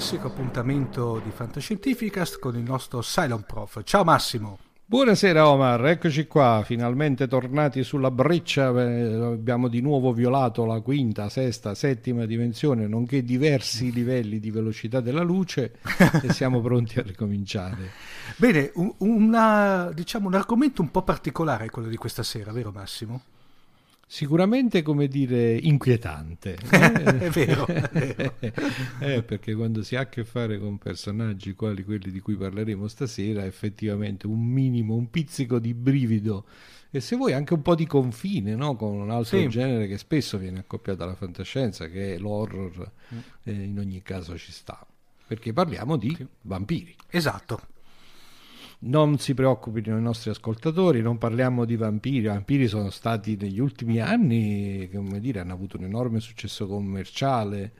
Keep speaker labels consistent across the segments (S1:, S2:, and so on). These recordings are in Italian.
S1: Classico appuntamento di Fantascientificast con il nostro Silent Prof. Ciao Massimo.
S2: Buonasera Omar, eccoci qua, finalmente tornati sulla breccia, abbiamo di nuovo violato la quinta, sesta, settima dimensione, nonché diversi livelli di velocità della luce e siamo pronti a ricominciare.
S1: Bene, un, una, diciamo, un argomento un po' particolare quello di questa sera, vero Massimo?
S2: Sicuramente, come dire, inquietante.
S1: è vero. È vero.
S2: eh, perché quando si ha a che fare con personaggi quali quelli di cui parleremo stasera, effettivamente un minimo, un pizzico di brivido e se vuoi anche un po' di confine no? con un altro
S1: Sì.
S2: genere che spesso viene accoppiato alla fantascienza, che è l'horror, eh, in ogni caso ci sta. Perché parliamo di vampiri.
S1: Esatto.
S2: Non si preoccupino i nostri ascoltatori, non parliamo di vampiri. I vampiri sono stati negli ultimi anni, come dire, hanno avuto un enorme successo commerciale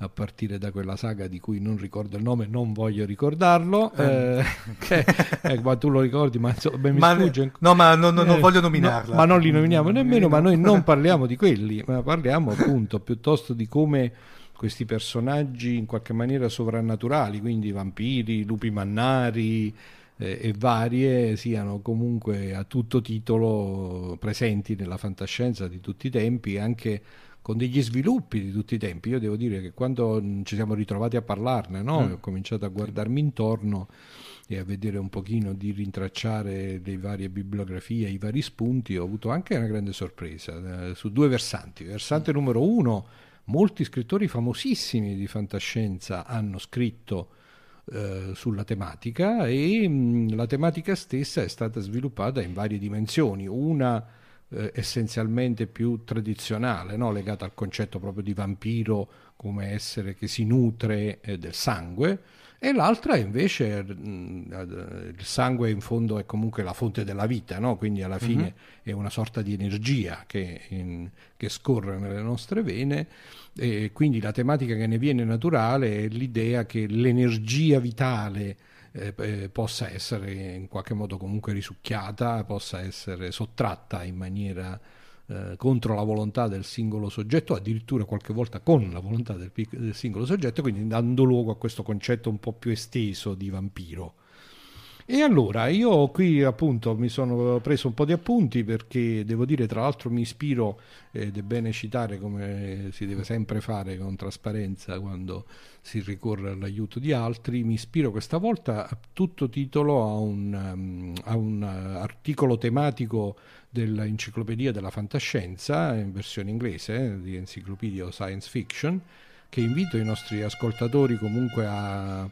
S2: a partire da quella saga di cui non ricordo il nome, non voglio ricordarlo. eh, che- eh, ma tu lo ricordi, ma insomma, mi
S1: Ma-
S2: sfugge.
S1: no, ma non- non
S2: Eh,
S1: voglio
S2: no,
S1: nominarla.
S2: ma non li nominiamo nemmeno,
S1: Eh,
S2: ma
S1: no.
S2: noi non parliamo di quelli, ma parliamo appunto piuttosto di come questi personaggi in qualche maniera sovrannaturali, quindi vampiri, lupi mannari eh, e varie, siano comunque a tutto titolo presenti nella fantascienza di tutti i tempi, anche con degli sviluppi di tutti i tempi. Io devo dire che quando mm, ci siamo ritrovati a parlarne, no?
S1: Mm.
S2: ho cominciato a guardarmi intorno e a vedere un pochino di rintracciare le varie bibliografie, i vari spunti, ho avuto anche una grande sorpresa eh, su due versanti. Versante numero uno, molti scrittori famosissimi di fantascienza hanno scritto eh, sulla tematica e mh, la tematica stessa è stata sviluppata in varie dimensioni. Una eh, essenzialmente più tradizionale, no? legata al concetto proprio di vampiro come essere che si nutre eh, del sangue, e l'altra invece mh, eh, il sangue in fondo è comunque la fonte della vita, no? quindi alla fine è una sorta di energia che, in- che scorre nelle nostre vene e quindi la tematica che ne viene naturale è l'idea che l'energia vitale eh, eh, possa essere in qualche modo comunque risucchiata, possa essere sottratta in maniera eh, contro la volontà del singolo soggetto, addirittura qualche volta con la volontà del, del singolo soggetto, quindi dando luogo a questo concetto un po' più esteso di vampiro. E allora io qui appunto mi sono preso un po' di appunti perché devo dire tra l'altro mi ispiro ed è bene citare come si deve sempre fare con trasparenza quando si ricorre all'aiuto di altri, mi ispiro questa volta a tutto titolo a un, um, a un uh, articolo tematico dell'enciclopedia della fantascienza in versione inglese eh, di Encyclopedia Science Fiction che invito i nostri ascoltatori comunque a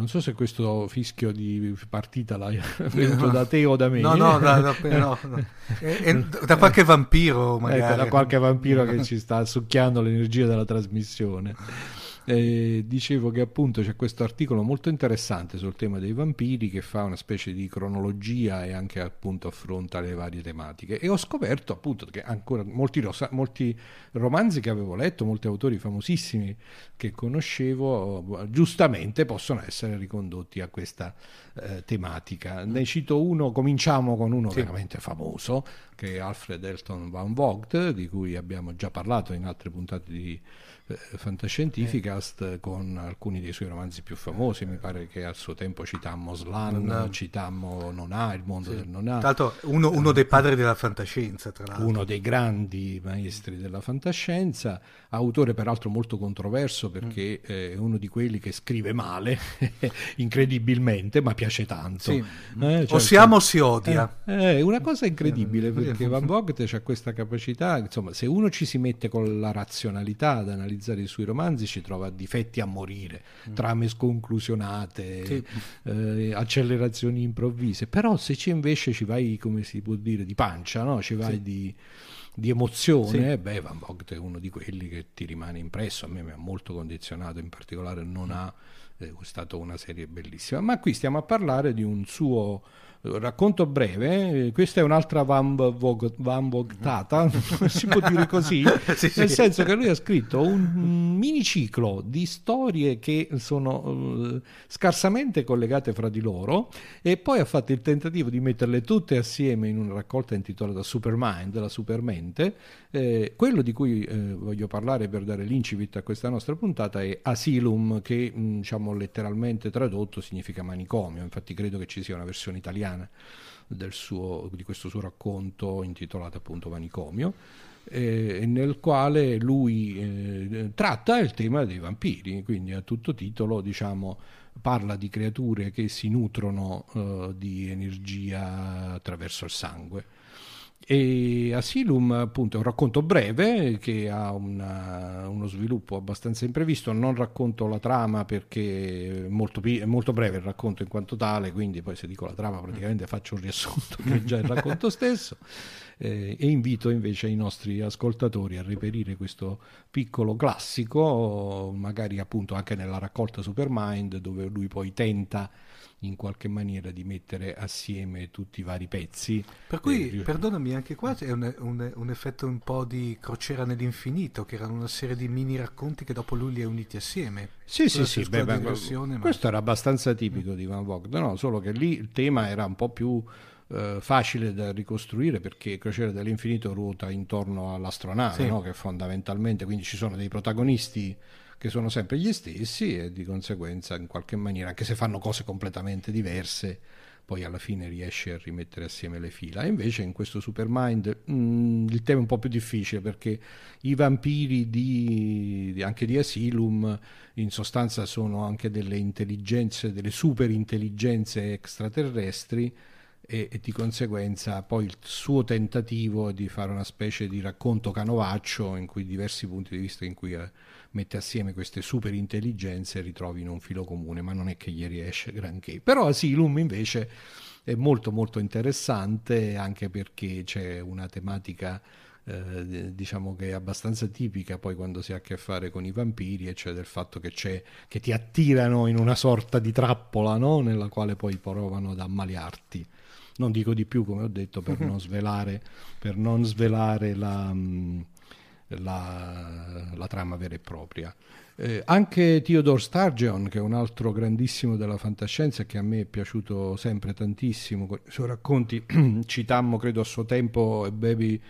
S2: non so se questo fischio di partita l'hai venuto da te o da me.
S1: No, no, da, da- no, no. È- è da qualche vampiro magari.
S2: Ecco, da qualche vampiro che ci sta succhiando l'energia della trasmissione. Eh, dicevo che appunto c'è questo articolo molto interessante sul tema dei vampiri che fa una specie di cronologia e anche appunto affronta le varie tematiche e ho scoperto appunto che ancora molti, rosa- molti romanzi che avevo letto, molti autori famosissimi che conoscevo giustamente possono essere ricondotti a questa eh, tematica. Ne cito uno, cominciamo con uno
S1: Sì.
S2: veramente famoso che è Alfred Elton Van Vogt di cui abbiamo già parlato in altre puntate di eh, fantascientifica Fantascientificast con alcuni dei suoi romanzi più famosi, mi pare che al suo tempo citammo Slan, non citammo Non ha, il mondo sì. del Non ha.
S1: Tra l'altro uno, uno, dei padri della fantascienza, tra l'altro.
S2: Uno dei grandi maestri della fantascienza, autore peraltro molto controverso perché mm. è uno di quelli che scrive male, incredibilmente, ma piace tanto. Sì.
S1: Eh, cioè, o si ama o si odia.
S2: Eh, è una cosa incredibile perché Van Vogt ha questa capacità, insomma, se uno ci si mette con la razionalità ad analizzare i suoi romanzi ci trova difetti a morire, mm. trame sconclusionate, sì. eh, accelerazioni improvvise, però se ci invece ci vai, come si può dire, di pancia, no? ci vai sì. di, di, emozione, sì. beh, Van Vogt è uno di quelli che ti rimane impresso, a me mi ha molto condizionato, in particolare non ha, è stata una serie bellissima, ma qui stiamo a parlare di un suo racconto breve, eh, questa è un'altra Van, Vog, Van Vogtata, si può dire così, sì, nel sì. senso che lui ha scritto un miniciclo di storie che sono uh, scarsamente collegate fra di loro e poi ha fatto il tentativo di metterle tutte assieme in una raccolta intitolata Supermind, la Supermente. Eh, quello di cui eh, voglio parlare per dare l'incipit a questa nostra puntata è Asylum, che mh, diciamo letteralmente tradotto significa manicomio, infatti credo che ci sia una versione italiana italiana suo, di questo suo racconto intitolato appunto Manicomio. Eh, nel quale lui eh, tratta il tema dei vampiri, quindi a tutto titolo diciamo, parla di creature che si nutrono eh, di energia attraverso il sangue. E Asylum appunto è un racconto breve che ha una, uno sviluppo abbastanza imprevisto, non racconto la trama perché è molto, è molto, breve il racconto in quanto tale, quindi poi se dico la trama praticamente faccio un riassunto che è già il racconto stesso. Eh, e invito invece i nostri ascoltatori a reperire questo piccolo classico, magari appunto anche nella raccolta Supermind dove lui poi tenta in qualche maniera di mettere assieme tutti i vari pezzi.
S1: Per cui, eh, perdonami, anche qua è un, un, un, effetto un po' di crociera nell'infinito, che erano una serie di mini racconti che dopo lui li ha uniti assieme.
S2: Sì, sì, sì, beh, beh, ma... questo era abbastanza tipico mm. di Van Vogt, no? solo che lì il tema era un po' più eh, facile da ricostruire perché Crociera dell'infinito ruota intorno all'astronave, sì. no? che fondamentalmente, quindi ci sono dei protagonisti che sono sempre gli stessi e di conseguenza in qualche maniera, anche se fanno cose completamente diverse, poi alla fine riesce a rimettere assieme le fila. Invece in questo Supermind mh, mm, il tema è un po' più difficile perché i vampiri di, anche di Asylum in sostanza sono anche delle intelligenze, delle super intelligenze extraterrestri e, e, di conseguenza poi il suo tentativo di fare una specie di racconto canovaccio in cui diversi punti di vista in cui eh, mette assieme queste super intelligenze e ritrovino un filo comune, ma non è che gli riesce granché. Però Asylum invece è molto molto interessante anche perché c'è una tematica eh, diciamo che è abbastanza tipica poi quando si ha a che fare con i vampiri e cioè del fatto che, che ti attirano in una sorta di trappola no? nella quale poi provano ad ammaliarti non dico di più come ho detto per non svelare, per non svelare la, mm, la, la, trama vera e propria. Eh, anche Theodore Sturgeon, che è un altro grandissimo della fantascienza che a me è piaciuto sempre tantissimo, i suoi racconti, citammo credo a suo tempo Baby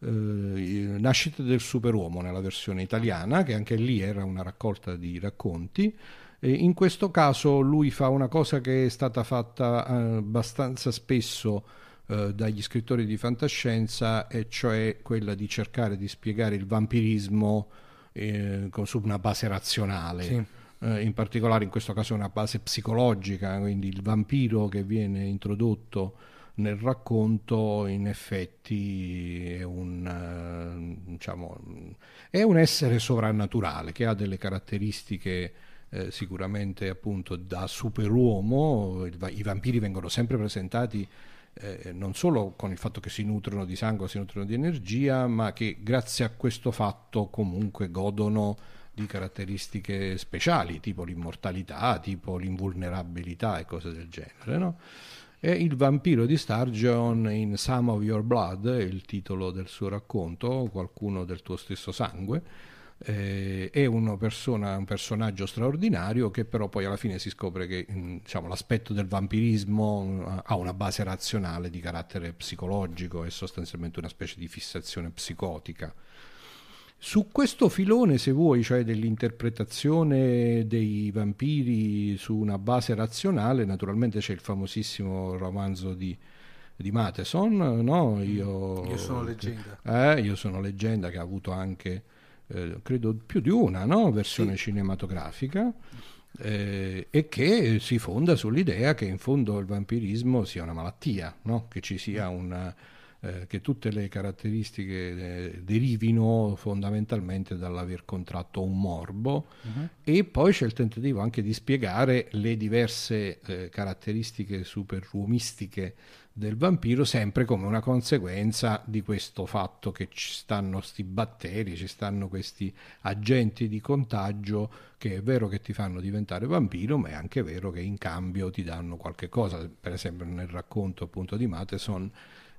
S2: eh, Nascita del superuomo nella versione italiana, che anche lì era una raccolta di racconti. E in questo caso lui fa una cosa che è stata fatta eh, abbastanza spesso eh, dagli scrittori di fantascienza, e cioè quella di cercare di spiegare il vampirismo eh, su una base razionale. Sì. Eh, in particolare in questo caso una base psicologica, quindi il vampiro che viene introdotto nel racconto in effetti è un, uh, diciamo, è un essere sovrannaturale che ha delle caratteristiche eh, sicuramente appunto da superuomo, il, i vampiri vengono sempre presentati eh, non solo con il fatto che si nutrono di sangue, si nutrono di energia, ma che grazie a questo fatto comunque godono di caratteristiche speciali, tipo l'immortalità, tipo l'invulnerabilità e cose del genere. No? E il vampiro di Sturgeon in Some of Your Blood, il titolo del suo racconto, qualcuno del tuo stesso sangue, eh, è persona, un personaggio straordinario che però poi alla fine si scopre che mm, diciamo, l'aspetto del vampirismo mm, ha una base razionale di carattere psicologico e sostanzialmente una specie di fissazione psicotica. Su questo filone, se vuoi, cioè dell'interpretazione dei vampiri su una base razionale, naturalmente c'è il famosissimo romanzo di, di Matheson, no?
S1: Io, io sono leggenda.
S2: Eh, io sono leggenda che ha avuto anche, eh, credo, più di una no? versione sì. cinematografica eh, e che si fonda sull'idea che in fondo il vampirismo sia una malattia, no? che ci sia una eh, che tutte le caratteristiche eh, derivino fondamentalmente dall'aver contratto un morbo uh-huh. e poi c'è il tentativo anche di spiegare le diverse eh, caratteristiche superuomistiche del vampiro sempre come una conseguenza di questo fatto che ci stanno questi batteri, ci stanno questi agenti di contagio che è vero che ti fanno diventare vampiro, ma è anche vero che in cambio ti danno qualche cosa. Per esempio nel racconto appunto di Matheson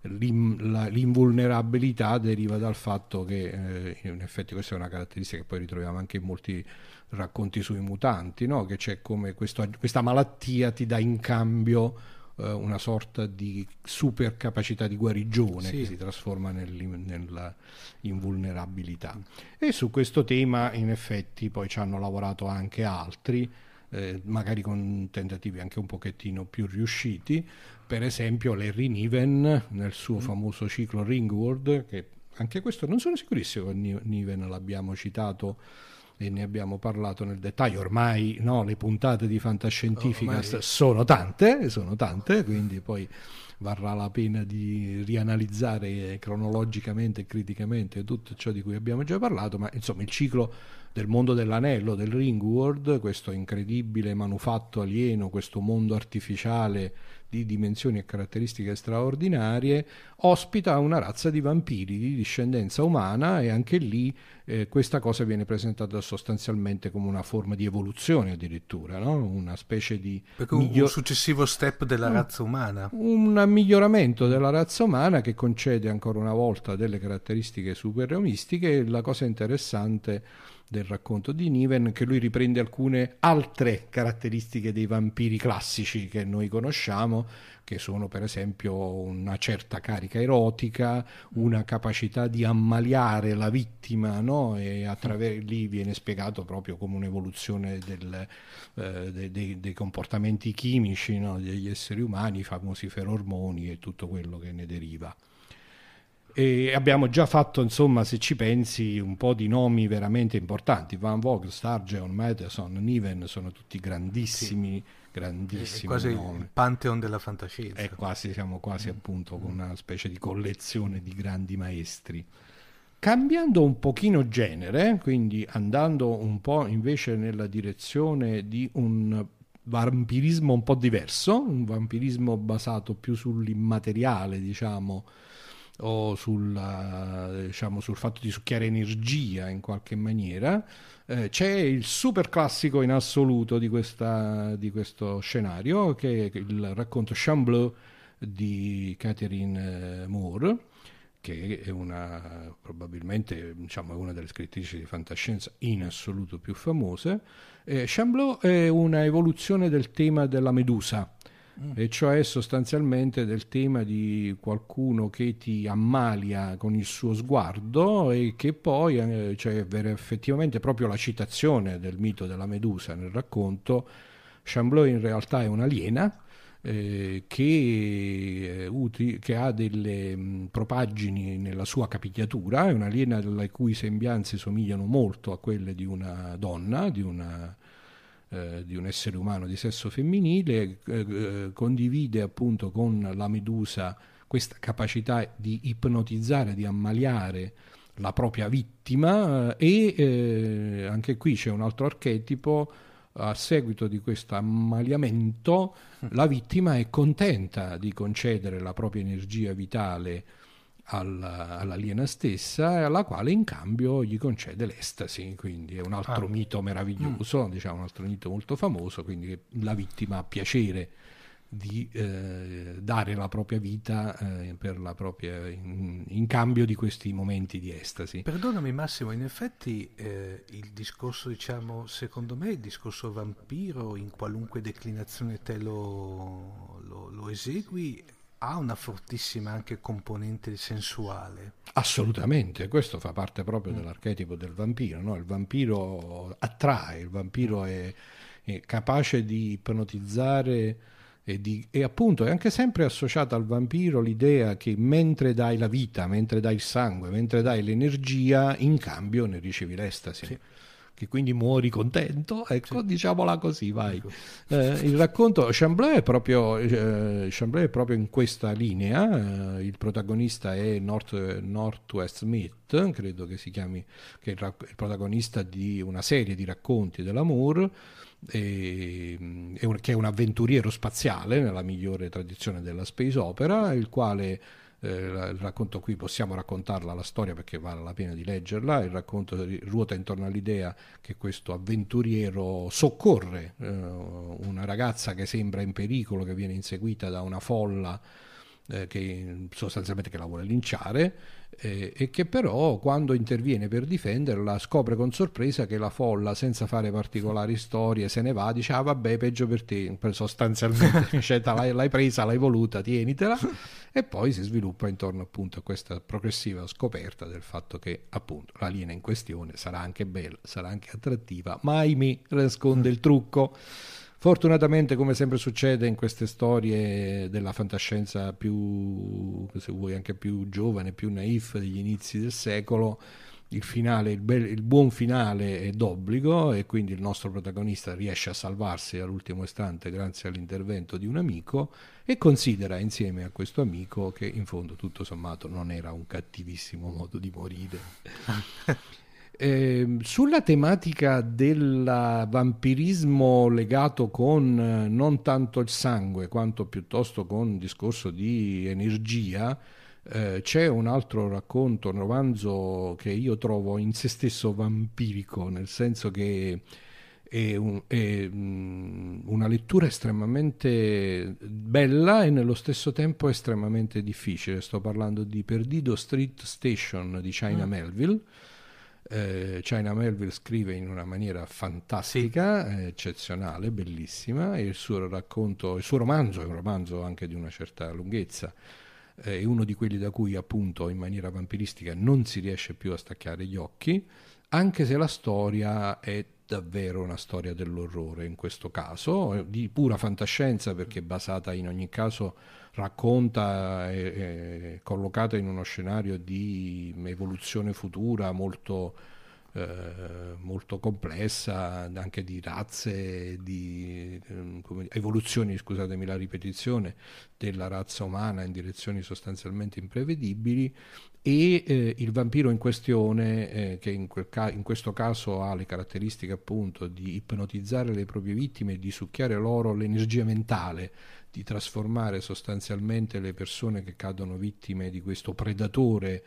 S2: l'invulnerabilità deriva dal fatto che eh, in effetti questa è una caratteristica che poi ritroviamo anche in molti racconti sui mutanti, no? che c'è come questo, questa malattia ti dà in cambio eh, una sorta di super capacità di guarigione sì. che si trasforma nella invulnerabilità. E su questo tema in effetti poi ci hanno lavorato anche altri eh, magari con tentativi anche un pochettino più riusciti, per esempio Larry Niven nel suo mm. famoso ciclo Ringworld, che anche questo non sono sicurissimo che Niven l'abbiamo citato e ne abbiamo parlato nel dettaglio, ormai no, le puntate di fantascientifica ormai... sono tante, sono tante, quindi poi varrà la pena di rianalizzare cronologicamente e criticamente tutto ciò di cui abbiamo già parlato, ma insomma il ciclo del mondo dell'anello, del Ringworld, questo incredibile manufatto alieno, questo mondo artificiale di dimensioni e caratteristiche straordinarie, ospita una razza di vampiri di discendenza umana e anche lì eh, questa cosa viene presentata sostanzialmente come una forma di evoluzione addirittura, no? una specie di...
S1: Miglior... un successivo step della razza umana.
S2: Un miglioramento della razza umana che concede ancora una volta delle caratteristiche superrealistiche. La cosa interessante del racconto di Niven che lui riprende alcune altre caratteristiche dei vampiri classici che noi conosciamo che sono per esempio una certa carica erotica, una capacità di ammaliare la vittima no? e attraverso lì viene spiegato proprio come un'evoluzione del, eh, dei, dei, dei, comportamenti chimici no? degli esseri umani, i famosi ferormoni e tutto quello che ne deriva. E abbiamo già fatto, insomma, se ci pensi, un po' di nomi veramente importanti. Van Vogt, Stargeon, Madison, Niven sono tutti grandissimi, sì. grandissimi
S1: è quasi
S2: nomi.
S1: il pantheon della fantascienza.
S2: È quasi, siamo quasi mm. appunto con una specie di collezione di grandi maestri. Cambiando un pochino genere, quindi andando un po' invece nella direzione di un vampirismo un po' diverso, un vampirismo basato più sull'immateriale, diciamo, o sul, diciamo, sul fatto di succhiare energia in qualche maniera, eh, c'è il super classico in assoluto di, questa, di questo scenario che è il racconto Chambleu di Catherine eh, Moore che è una, probabilmente diciamo, una delle scrittrici di fantascienza in assoluto più famose. Eh, Chamblot è una evoluzione del tema della medusa, mm. e cioè sostanzialmente del tema di qualcuno che ti ammalia con il suo sguardo e che poi, eh, cioè effettivamente proprio la citazione del mito della Medusa nel racconto, Chamblot in realtà è un'aliena eh, che, eh, uti, che, ha delle mh, propaggini nella sua capigliatura, è un'aliena le cui sembianze somigliano molto a quelle di una donna, di una eh, di un essere umano di sesso femminile, eh, eh, condivide appunto con la medusa questa capacità di ipnotizzare, di ammaliare la propria vittima e eh, anche qui c'è un altro archetipo a seguito di questo ammaliamento la vittima è contenta di concedere la propria energia vitale alla, all'aliena stessa, alla quale in cambio gli concede l'estasi, quindi è un altro ah. mito meraviglioso, mm. diciamo un altro mito molto famoso, quindi la vittima ha piacere di eh, dare la propria vita eh, la propria, in, in, cambio di questi momenti di estasi.
S1: Perdonami Massimo, in effetti eh, il discorso, diciamo, secondo me il discorso vampiro in qualunque declinazione te lo, lo, lo esegui ha una fortissima anche componente sensuale.
S2: Assolutamente, questo fa parte proprio mm. dell'archetipo del vampiro, no? il vampiro attrae, il vampiro è, è capace di ipnotizzare e, di, e, appunto è anche sempre associata al vampiro l'idea che mentre dai la vita, mentre dai il sangue, mentre dai l'energia, in cambio ne ricevi l'estasi. Sì che quindi muori contento, ecco, sì. diciamola così, vai. Ecco. Eh, il racconto Chamblay è, proprio, eh, Chamblay è proprio in questa linea, eh, il protagonista è North, Northwest Smith, credo che si chiami, che è il, il protagonista di una serie di racconti dell'amour, e, che è un avventuriero spaziale nella migliore tradizione della space opera, il quale eh, il racconto qui possiamo raccontarla la storia perché vale la pena di leggerla, il racconto ruota intorno all'idea che questo avventuriero soccorre eh, una ragazza che sembra in pericolo, che viene inseguita da una folla eh, che sostanzialmente che la vuole linciare eh, e che però quando interviene per difenderla scopre con sorpresa che la folla senza fare particolari storie se ne va dice ah vabbè peggio per te sostanzialmente cioè, l'hai, l'hai presa l'hai voluta tienitela e poi si sviluppa intorno appunto a questa progressiva scoperta del fatto che appunto l'aliena in questione sarà anche bella sarà anche attrattiva ma ahimè nasconde il trucco Fortunatamente, come sempre succede in queste storie della fantascienza più, se vuoi, anche più giovane, più naif degli inizi del secolo, il, finale, il, bel, il, buon finale è d'obbligo e quindi il nostro protagonista riesce a salvarsi all'ultimo istante grazie all'intervento di un amico e considera insieme a questo amico che in fondo tutto sommato non era un cattivissimo modo di morire. Eh, sulla tematica del vampirismo legato con eh, non tanto il sangue quanto piuttosto con un discorso di energia, eh, c'è un altro racconto, un romanzo che io trovo in se stesso vampirico, nel senso che è, un, è mm, una lettura estremamente bella e nello stesso tempo estremamente difficile. Sto parlando di Perdido Street Station di China mm. Melville eh, China Melville scrive in una maniera fantastica, sì. eh, eccezionale, bellissima, e il suo racconto, il suo romanzo è un romanzo anche di una certa lunghezza, eh, è uno di quelli da cui appunto in maniera vampiristica non si riesce più a staccare gli occhi, anche se la storia è davvero una storia dell'orrore in questo caso, di pura fantascienza perché basata in ogni caso racconta e, collocata in uno scenario di evoluzione futura molto, eh, molto complessa, anche di razze, di ehm, come, evoluzioni, scusatemi la ripetizione, della razza umana in direzioni sostanzialmente imprevedibili. E eh, il vampiro in questione, eh, che in, ca- in, questo caso ha le caratteristiche appunto di ipnotizzare le proprie vittime e di succhiare loro l'energia mentale, di trasformare sostanzialmente le persone che cadono vittime di questo predatore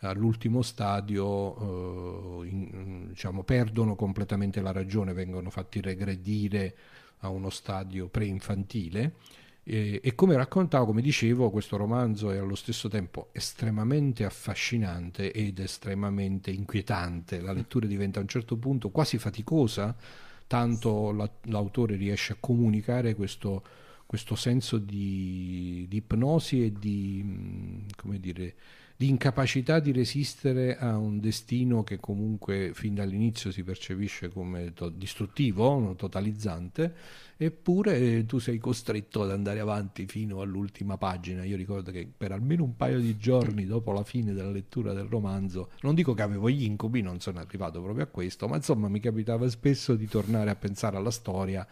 S2: all'ultimo stadio, eh, in, diciamo, perdono completamente la ragione, vengono fatti regredire a uno stadio preinfantile e, e, come raccontavo, come dicevo, questo romanzo è allo stesso tempo estremamente affascinante ed estremamente inquietante. La lettura diventa a un certo punto quasi faticosa, tanto la, l'autore riesce a comunicare questo, questo senso di, di, ipnosi e di, come dire, di incapacità di resistere a un destino che comunque fin dall'inizio si percepisce come to- distruttivo, totalizzante, eppure tu sei costretto ad andare avanti fino all'ultima pagina. Io ricordo che per almeno un paio di giorni dopo la fine della lettura del romanzo, non dico che avevo gli incubi, non sono arrivato proprio a questo, ma insomma mi capitava spesso di tornare a pensare alla storia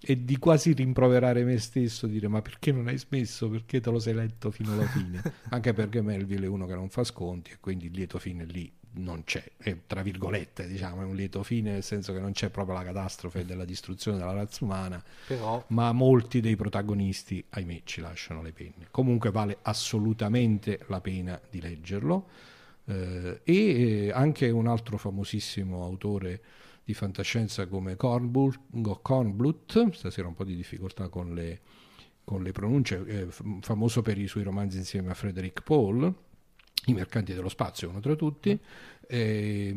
S2: e di quasi rimproverare me stesso, dire ma perché non hai smesso, perché te lo sei letto fino alla fine, anche perché Melville è uno che non fa sconti e quindi il lieto fine lì non c'è, è, tra virgolette diciamo, è un lieto fine nel senso che non c'è proprio la catastrofe della distruzione della razza umana, Però... ma molti dei protagonisti, ahimè, ci lasciano le penne. Comunque vale assolutamente la pena di leggerlo. Eh, e eh, anche un altro famosissimo autore di fantascienza come Kornblut, stasera un po' di difficoltà con le, con le pronunce, eh, famoso per i suoi romanzi insieme a Frederick Paul, I mercanti dello spazio, uno tra tutti, eh,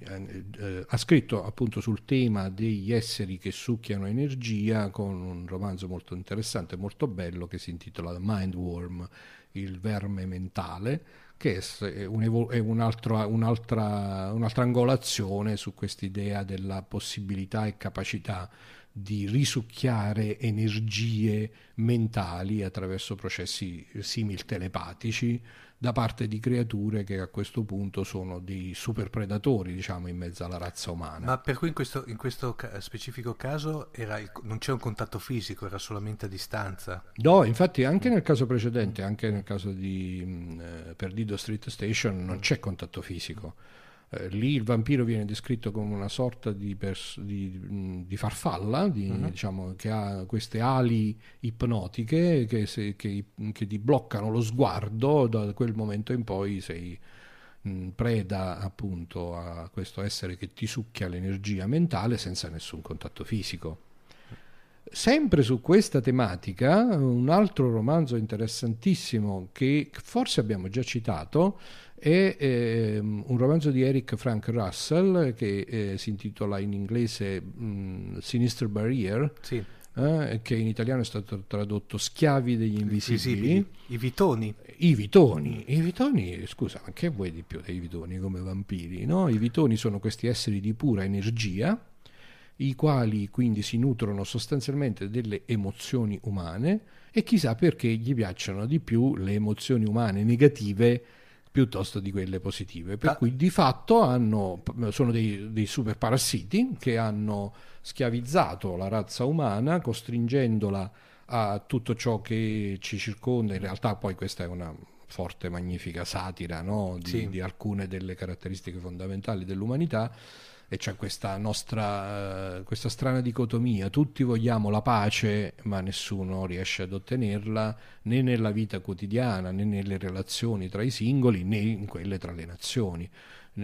S2: eh, ha scritto appunto sul tema degli esseri che succhiano energia con un romanzo molto interessante, molto bello che si intitola Mindworm, il verme mentale, che è, un è un altro, un'altra, un'altra angolazione su quest'idea della possibilità e capacità di risucchiare energie mentali attraverso processi simil telepatici da parte di creature che a questo punto sono dei super predatori, diciamo, in mezzo alla razza umana.
S1: Ma per cui in questo, in questo specifico caso il, non c'è un contatto fisico, era solamente a distanza?
S2: No, infatti anche nel caso precedente, anche nel caso di eh, Perdido Street Station, non c'è contatto fisico eh, lì il vampiro viene descritto come una sorta di, pers- di, di farfalla di, uh-huh. diciamo, che ha queste ali ipnotiche che, se, che, che, ti bloccano lo sguardo da quel momento in poi sei mh, preda appunto a questo essere che ti succhia l'energia mentale senza nessun contatto fisico Sempre su questa tematica, un altro romanzo interessantissimo che forse abbiamo già citato è eh, un romanzo di Eric Frank Russell che eh, si intitola in inglese mh, Sinister Barrier.
S1: Sì.
S2: Eh, che in italiano è stato tradotto Schiavi degli invisibili.
S1: I vitoni.
S2: I vitoni. I vitoni, scusa, ma che vuoi di più dei vitoni come vampiri? No? I vitoni sono questi esseri di pura energia, i quali quindi si nutrono sostanzialmente delle emozioni umane e chissà perché gli piacciono di più le emozioni umane negative piuttosto di quelle positive. Per ah. cui di fatto hanno, sono dei, dei super parassiti che hanno schiavizzato la razza umana, costringendola a tutto ciò che ci circonda. In realtà poi questa è una forte, magnifica satira no? di, sì. di alcune delle caratteristiche fondamentali dell'umanità e c'è questa nostra uh, questa strana dicotomia. Tutti vogliamo la pace ma nessuno riesce ad ottenerla né nella vita quotidiana né nelle relazioni tra i singoli né in quelle tra le nazioni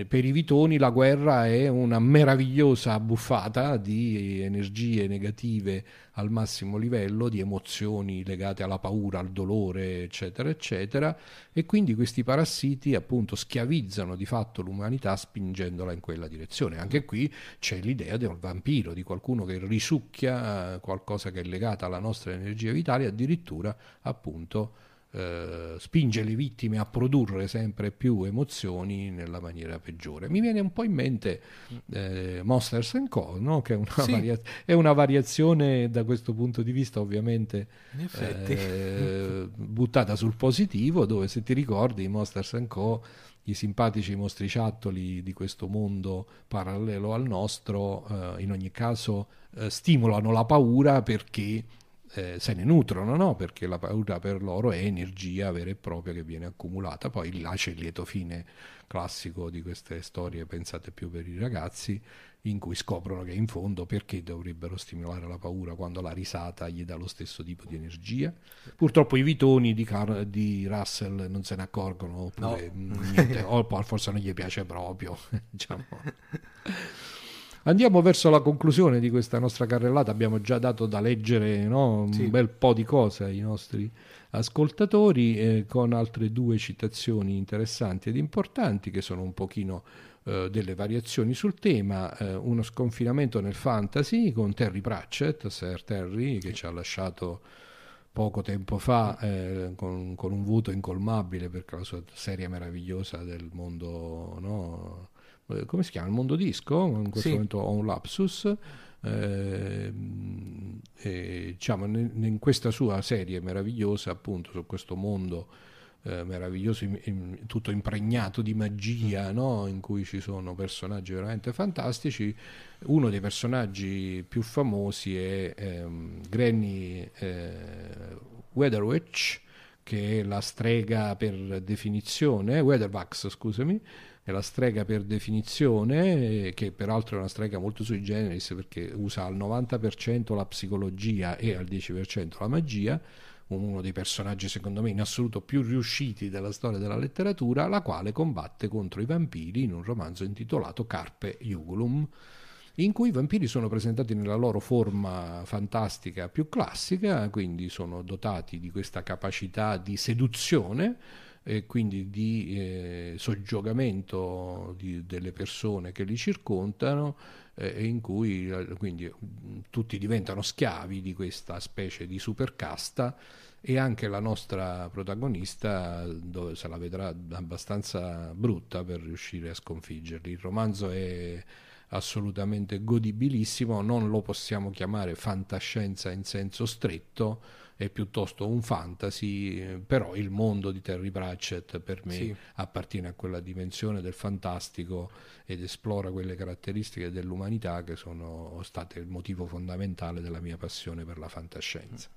S2: per i vitoni la guerra è una meravigliosa buffata di energie negative al massimo livello, di emozioni legate alla paura, al dolore, eccetera, eccetera, e quindi questi parassiti appunto schiavizzano di fatto l'umanità spingendola in quella direzione. Anche qui c'è l'idea del vampiro, di qualcuno che risucchia eh, qualcosa che è legata alla nostra energia vitale, addirittura appunto eh, spinge le vittime a produrre sempre più emozioni nella maniera peggiore. Mi viene un po' in mente eh, Monsters Co., no? che è una, sì. varia- è una, variazione da questo punto di vista ovviamente eh, buttata sul positivo, dove se ti ricordi Monsters Co., i simpatici mostriciattoli di questo mondo parallelo al nostro, eh, in ogni caso eh, stimolano la paura perché eh, se ne nutrono, no? perché la paura per loro è energia vera e propria che viene accumulata. Poi là c'è il lieto fine classico di queste storie pensate più per i ragazzi, in cui scoprono che in fondo perché dovrebbero stimolare la paura quando la risata gli dà lo stesso tipo di energia. Purtroppo i vitoni di, Car- di Russell non se ne accorgono, oppure no. niente, o forse non gli piace proprio. diciamo. Andiamo verso la conclusione di questa nostra carrellata, abbiamo già dato da leggere no, un sì. bel po' di cose ai nostri ascoltatori eh, con altre due citazioni interessanti ed importanti che sono un pochino eh, delle variazioni sul tema, eh, uno sconfinamento nel fantasy con Terry Pratchett, Sir Terry che ci ha lasciato poco tempo fa eh, con, con, un voto incolmabile perché la sua serie meravigliosa del mondo no, eh, come si chiama? Il mondo disco, in questo sì. momento ho un lapsus. Eh, e, diciamo, in, in, questa sua serie meravigliosa, appunto, su questo mondo eh, meraviglioso, in, in, tutto impregnato di magia, no? in cui ci sono personaggi veramente fantastici. Uno dei personaggi più famosi è ehm, Granny eh, Weatherwitch, che è la strega per definizione, Weathervax, scusami, è la strega per definizione, che peraltro è una strega molto sui generis perché usa al 90% la psicologia e al 10% la magia, uno dei personaggi secondo me in assoluto più riusciti della storia della letteratura, la quale combatte contro i vampiri in un romanzo intitolato Carpe Jugulum, in cui i vampiri sono presentati nella loro forma fantastica più classica, quindi sono dotati di questa capacità di seduzione e quindi di eh, soggiogamento di, delle persone che li circondano eh, in cui quindi, tutti diventano schiavi di questa specie di supercasta e anche la nostra protagonista dove se la vedrà abbastanza brutta per riuscire a sconfiggerli. Il romanzo è assolutamente godibilissimo, non lo possiamo chiamare fantascienza in senso stretto, è piuttosto un fantasy, però il mondo di Terry Pratchett per me sì. appartiene a quella dimensione del fantastico ed esplora quelle caratteristiche dell'umanità che sono state il motivo fondamentale della mia passione per la fantascienza.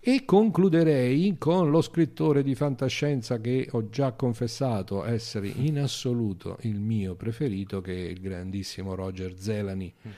S2: E concluderei con lo scrittore di fantascienza che ho già confessato essere in assoluto il mio preferito, che è il grandissimo Roger Zelani. Mm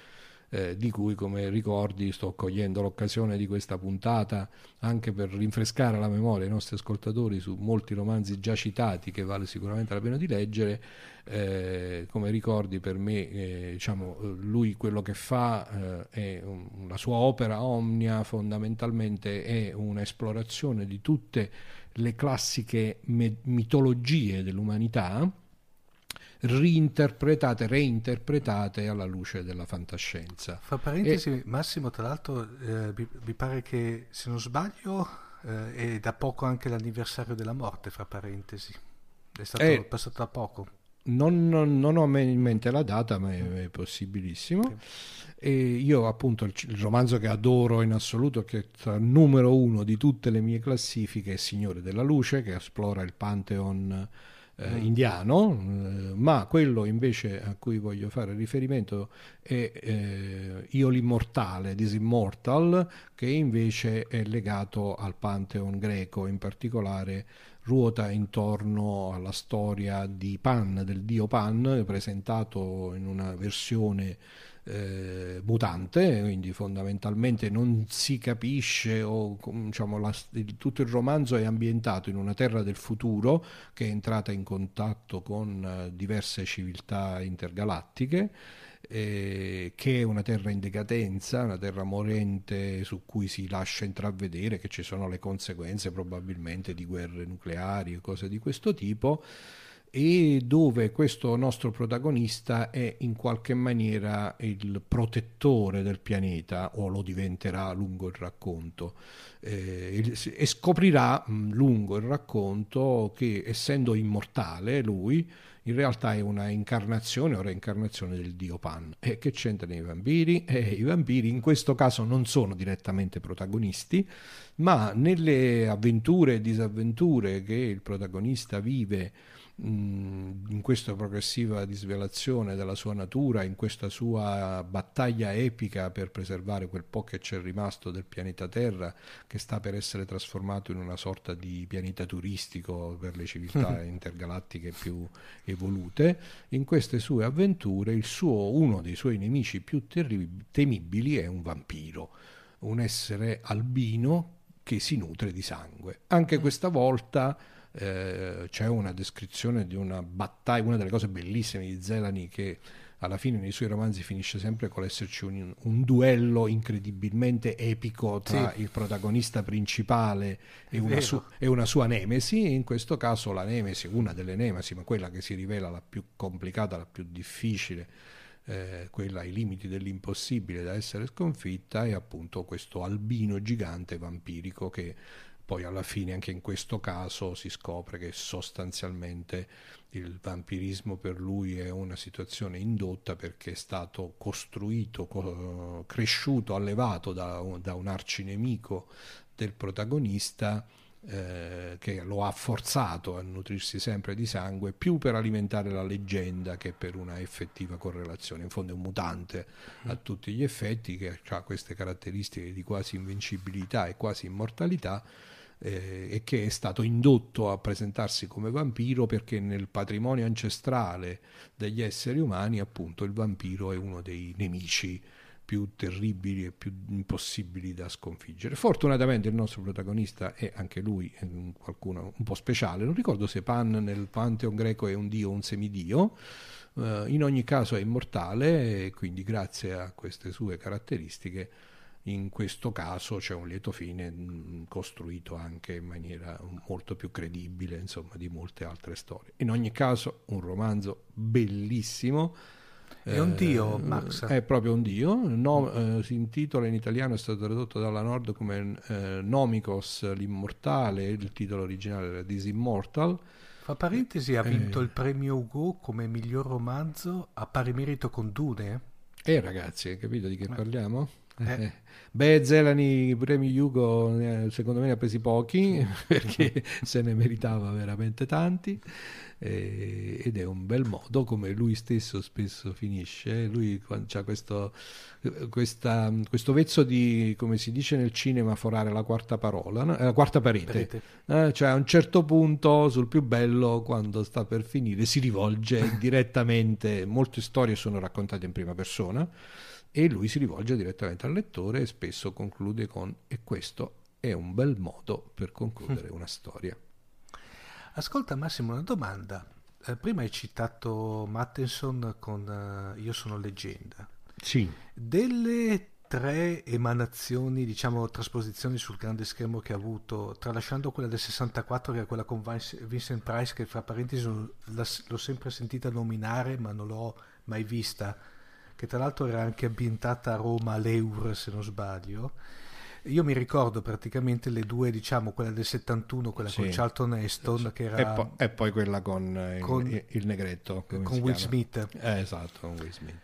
S2: eh, di cui come ricordi sto cogliendo l'occasione di questa puntata anche per rinfrescare la memoria ai nostri ascoltatori su molti romanzi già citati che vale sicuramente la pena di leggere. Eh, come ricordi per me eh, diciamo, lui quello che fa eh, è un, la sua opera omnia fondamentalmente è un'esplorazione di tutte le classiche me- mitologie dell'umanità reinterpretate, reinterpretate alla luce della fantascienza.
S1: Fra parentesi, e... Massimo, tra l'altro, eh, mi, mi, pare che se non sbaglio eh, è da poco anche l'anniversario della morte, fra parentesi. È stato è... Eh, passato da poco.
S2: Non, non, non, ho in mente la data, ma è, è possibilissimo. Okay. E io, appunto, il, il, romanzo che adoro in assoluto, che è numero uno di tutte le mie classifiche, è Signore della Luce, che esplora il Pantheon eh, indiano, eh, ma quello invece a cui voglio fare riferimento è eh, Io l'immortale, This che invece è legato al Pantheon greco, in particolare ruota intorno alla storia di Pan, del dio Pan, presentato in una versione eh, mutante, quindi fondamentalmente non si capisce o diciamo, la, il, tutto il romanzo è ambientato in una terra del futuro che è entrata in contatto con eh, diverse civiltà intergalattiche. Eh, che è una terra in decadenza, una terra morente su cui si lascia intravedere che ci sono le conseguenze probabilmente di guerre nucleari e cose di questo tipo e dove questo nostro protagonista è in qualche maniera il protettore del pianeta o lo diventerà lungo il racconto eh, e scoprirà lungo il racconto che essendo immortale lui in realtà è una incarnazione o reincarnazione del dio Pan. E che c'entrano i vampiri? Eh, I vampiri in questo caso non sono direttamente protagonisti, ma nelle avventure e disavventure che il protagonista vive in questa progressiva disvelazione della sua natura, in questa sua battaglia epica per preservare quel po' che c'è rimasto del pianeta Terra, che sta per essere trasformato in una sorta di pianeta turistico per le civiltà intergalattiche più evolute, in queste sue avventure suo, uno dei suoi nemici più terrib- temibili è un vampiro, un essere albino che si nutre di sangue. Anche questa volta eh, c'è una descrizione di una battaglia, una delle cose bellissime di Zelani che alla fine nei suoi romanzi finisce sempre con l'esserci un, un duello incredibilmente epico tra sì. il protagonista principale e una, su, e una, sua nemesi, in questo caso la nemesi, una delle nemesi, ma quella che si rivela la più complicata, la più difficile, eh, quella ai limiti dell'impossibile da essere sconfitta, è appunto questo albino gigante vampirico che poi alla fine anche in questo caso si scopre che sostanzialmente il vampirismo per lui è una situazione indotta perché è stato costruito, cresciuto, allevato da, da un arcinemico del protagonista eh, che lo ha forzato a nutrirsi sempre di sangue più per alimentare la leggenda che per una effettiva correlazione. In fondo è un mutante a tutti gli effetti che ha queste caratteristiche di quasi invincibilità e quasi immortalità eh, e che è stato indotto a presentarsi come vampiro perché nel patrimonio ancestrale degli esseri umani appunto il vampiro è uno dei nemici più terribili e più impossibili da sconfiggere. Fortunatamente il nostro protagonista è anche lui un, qualcuno un po' speciale, non ricordo se Pan nel Pantheon greco è un dio o un semidio, uh, in ogni caso è immortale e quindi grazie a queste sue caratteristiche in questo caso c'è un lieto fine mh, costruito anche in maniera molto più credibile insomma, di molte altre storie. In ogni caso un romanzo bellissimo.
S1: È un dio, Max.
S2: È proprio un dio. No, eh, si intitola in italiano, è stato tradotto dalla Nord come eh, Nomicos l'immortale, il titolo originale era This Immortal.
S1: Fa parentesi, ha vinto eh. il premio Hugo come miglior romanzo a pari merito con Dune.
S2: Eh ragazzi, hai capito di che eh. parliamo? Eh. eh. Beh, Zelani i premi Hugo secondo me ne ha presi pochi perché se ne meritava veramente tanti eh, ed è un bel modo come lui stesso spesso finisce. Lui ha questo, questa, questo vezzo di, come si dice nel cinema, forare la quarta parola, no? Eh, la quarta parete. Eh, cioè a un certo punto sul più bello, quando sta per finire, si rivolge direttamente, molte storie sono raccontate in prima persona e lui si rivolge direttamente al lettore e spesso conclude con e questo è un bel modo per concludere una storia.
S1: Ascolta Massimo una domanda. Eh, prima hai citato Mattenson con uh, Io sono leggenda.
S2: Sì.
S1: Delle tre emanazioni, diciamo trasposizioni sul grande schermo che ha avuto, tralasciando quella del 64 che è quella con Vincent Price che fra parentesi l'ho sempre sentita nominare ma non l'ho mai vista che tra l'altro era anche ambientata a Roma, all'Eur se non sbaglio. Io mi ricordo praticamente le due, diciamo, quella del 71, quella sì. con Charlton Heston, sì. che era...
S2: E, po- e, poi quella con, eh,
S1: con
S2: il, il, negretto.
S1: Con Will? Smith.
S2: Eh, esatto, con Will Smith.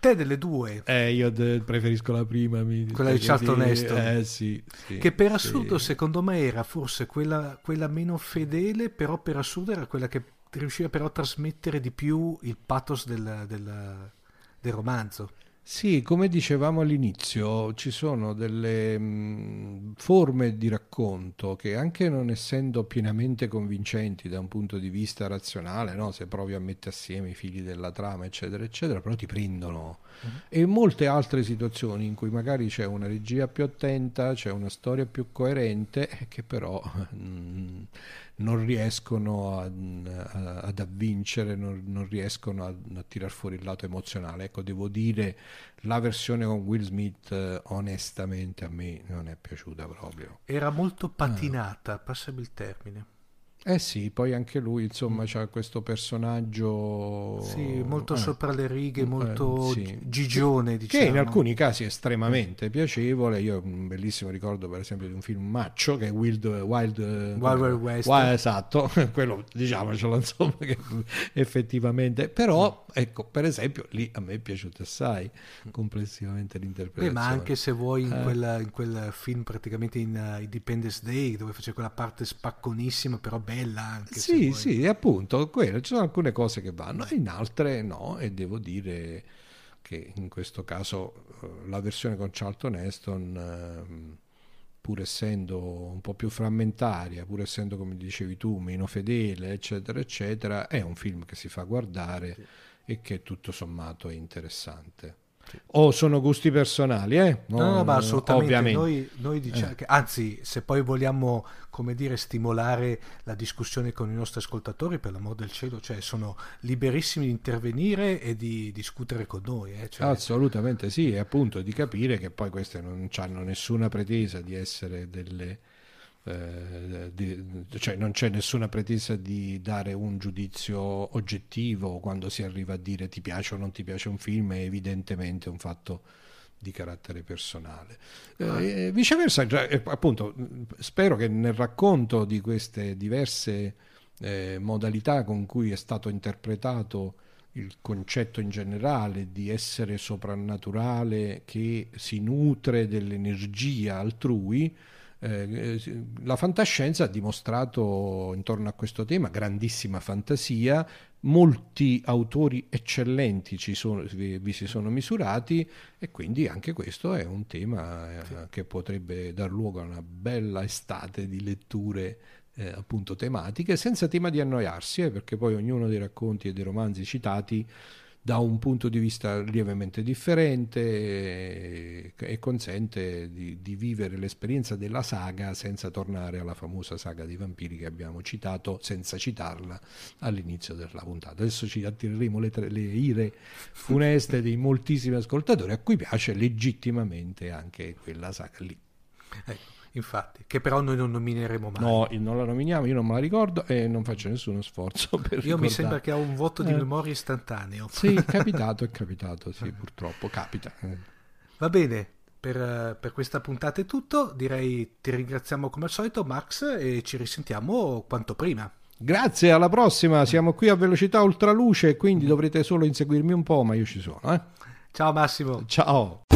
S1: Te delle due.
S2: Eh, io de- preferisco la prima. Mi
S1: quella di Charlton Heston.
S2: Eh, sì, sì,
S1: che per assurdo, secondo me, era forse quella, quella meno fedele, però per assurdo era quella che riusciva però a trasmettere di più il pathos del, del del romanzo.
S2: Sì, come dicevamo all'inizio, ci sono delle mh, mm, forme di racconto che anche non essendo pienamente convincenti da un punto di vista razionale, no? se provi a mettere assieme i fili della trama, eccetera, eccetera, però ti prendono. Uh-huh. E molte altre situazioni in cui magari c'è una regia più attenta, c'è una storia più coerente, che però mm, non riescono a, a, ad avvincere, non, non riescono a, a tirar fuori il lato emozionale. Ecco, devo dire, la versione con Will Smith, eh, onestamente, a me non è piaciuta proprio.
S1: Era molto patinata, ah. passami il termine.
S2: Eh sì, poi anche lui, insomma, mm. c'ha questo personaggio...
S1: Sì, molto eh. sopra le righe, eh, molto eh, sì. gigione, diciamo.
S2: Che in alcuni casi è estremamente piacevole. Io ho un bellissimo ricordo, per esempio, di un film Maccio, che è Wild... Wild,
S1: Wild, Wild West.
S2: Wild, esatto, quello, diciamocelo, insomma, che effettivamente... Però, mm. ecco, per esempio, lì a me è piaciuto assai, complessivamente l'interpretazione.
S1: Beh, ma anche se vuoi in, eh. quella, in quel film, praticamente in uh, Independence Day, dove faceva quella parte spacconissima, però bella bella anche.
S2: Sì, sì, appunto, quello. ci sono alcune cose che vanno, e in altre no, e devo dire che in questo caso eh, la versione con Charlton Heston, ehm, pur essendo un po' più frammentaria, pur essendo, come dicevi tu, meno fedele, eccetera, eccetera, è un film che si fa guardare sì. e che tutto sommato è interessante. O sono gusti personali, eh?
S1: No, no, no ma assolutamente. Ovviamente. Noi, noi diciamo eh. che, anzi, se poi vogliamo, come dire, stimolare la discussione con i nostri ascoltatori, per l'amor del cielo, cioè sono liberissimi di intervenire e di discutere con noi. Eh? Cioè...
S2: Assolutamente sì, e appunto di capire che poi queste non hanno nessuna pretesa di essere delle eh, di, cioè non c'è nessuna pretesa di dare un giudizio oggettivo quando si arriva a dire ti piace o non ti piace un film, è evidentemente un fatto di carattere personale. Eh, viceversa, già, eh, appunto, spero che nel racconto di queste diverse eh, modalità con cui è stato interpretato il concetto in generale di essere soprannaturale che si nutre dell'energia altrui, eh, la fantascienza ha dimostrato intorno a questo tema grandissima fantasia, molti autori eccellenti ci sono, vi, vi, si sono misurati e quindi anche questo è un tema eh, sì. che potrebbe dar luogo a una bella estate di letture eh, appunto tematiche senza tema di annoiarsi, eh, perché poi ognuno dei racconti e dei romanzi citati da un punto di vista lievemente differente e, consente di, di, vivere l'esperienza della saga senza tornare alla famosa saga dei vampiri che abbiamo citato senza citarla all'inizio della puntata. Adesso ci attireremo le, le ire funeste di moltissimi ascoltatori a cui piace legittimamente anche quella saga lì.
S1: Ecco infatti, che però noi non nomineremo mai.
S2: No, non la nominiamo, io non me la ricordo e non faccio nessuno sforzo per Io
S1: ricordare. mi sembra che ha un voto di eh. memoria istantaneo.
S2: Sì, è capitato, è capitato, sì, purtroppo capita.
S1: Va bene, per, per, questa puntata è tutto, direi ti ringraziamo come al solito Max e ci risentiamo quanto prima.
S2: Grazie, alla prossima, siamo qui a velocità ultraluce, quindi dovrete solo inseguirmi un po', ma io ci sono. Eh?
S1: Ciao Massimo.
S2: Ciao.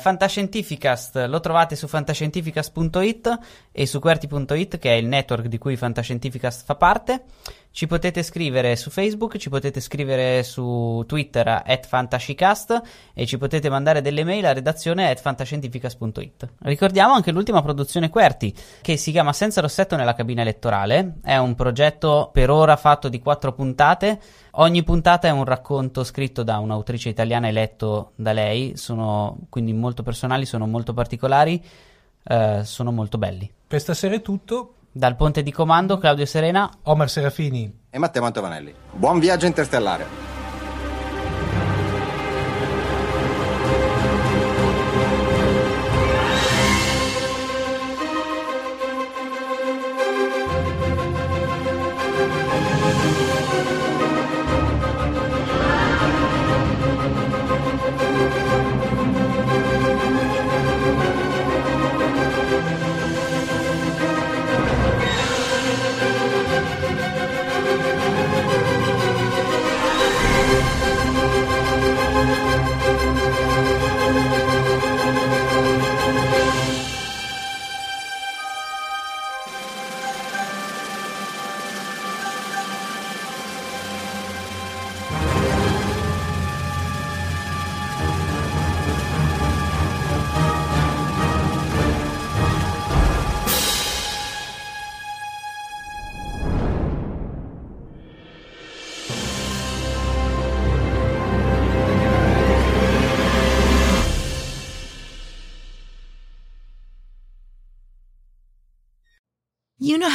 S3: Fantascientificast lo trovate su fantascientificast.it e su QWERTY.it che è il network di cui Fantascientificast fa parte. Ci potete scrivere su Facebook, ci potete scrivere su Twitter at Fantascicast e ci potete mandare delle mail a redazione at fantascientificast.it. Ricordiamo anche l'ultima produzione QWERTY che si chiama Senza rossetto nella cabina elettorale. È un progetto per ora fatto di quattro puntate Ogni puntata è un racconto scritto da un'autrice italiana eletto da lei, sono quindi molto personali, sono molto particolari, eh, sono molto belli.
S1: Per stasera è tutto.
S3: Dal ponte di comando Claudio Serena,
S1: Omar Serafini
S4: e Matteo Mantovanelli. Buon viaggio interstellare.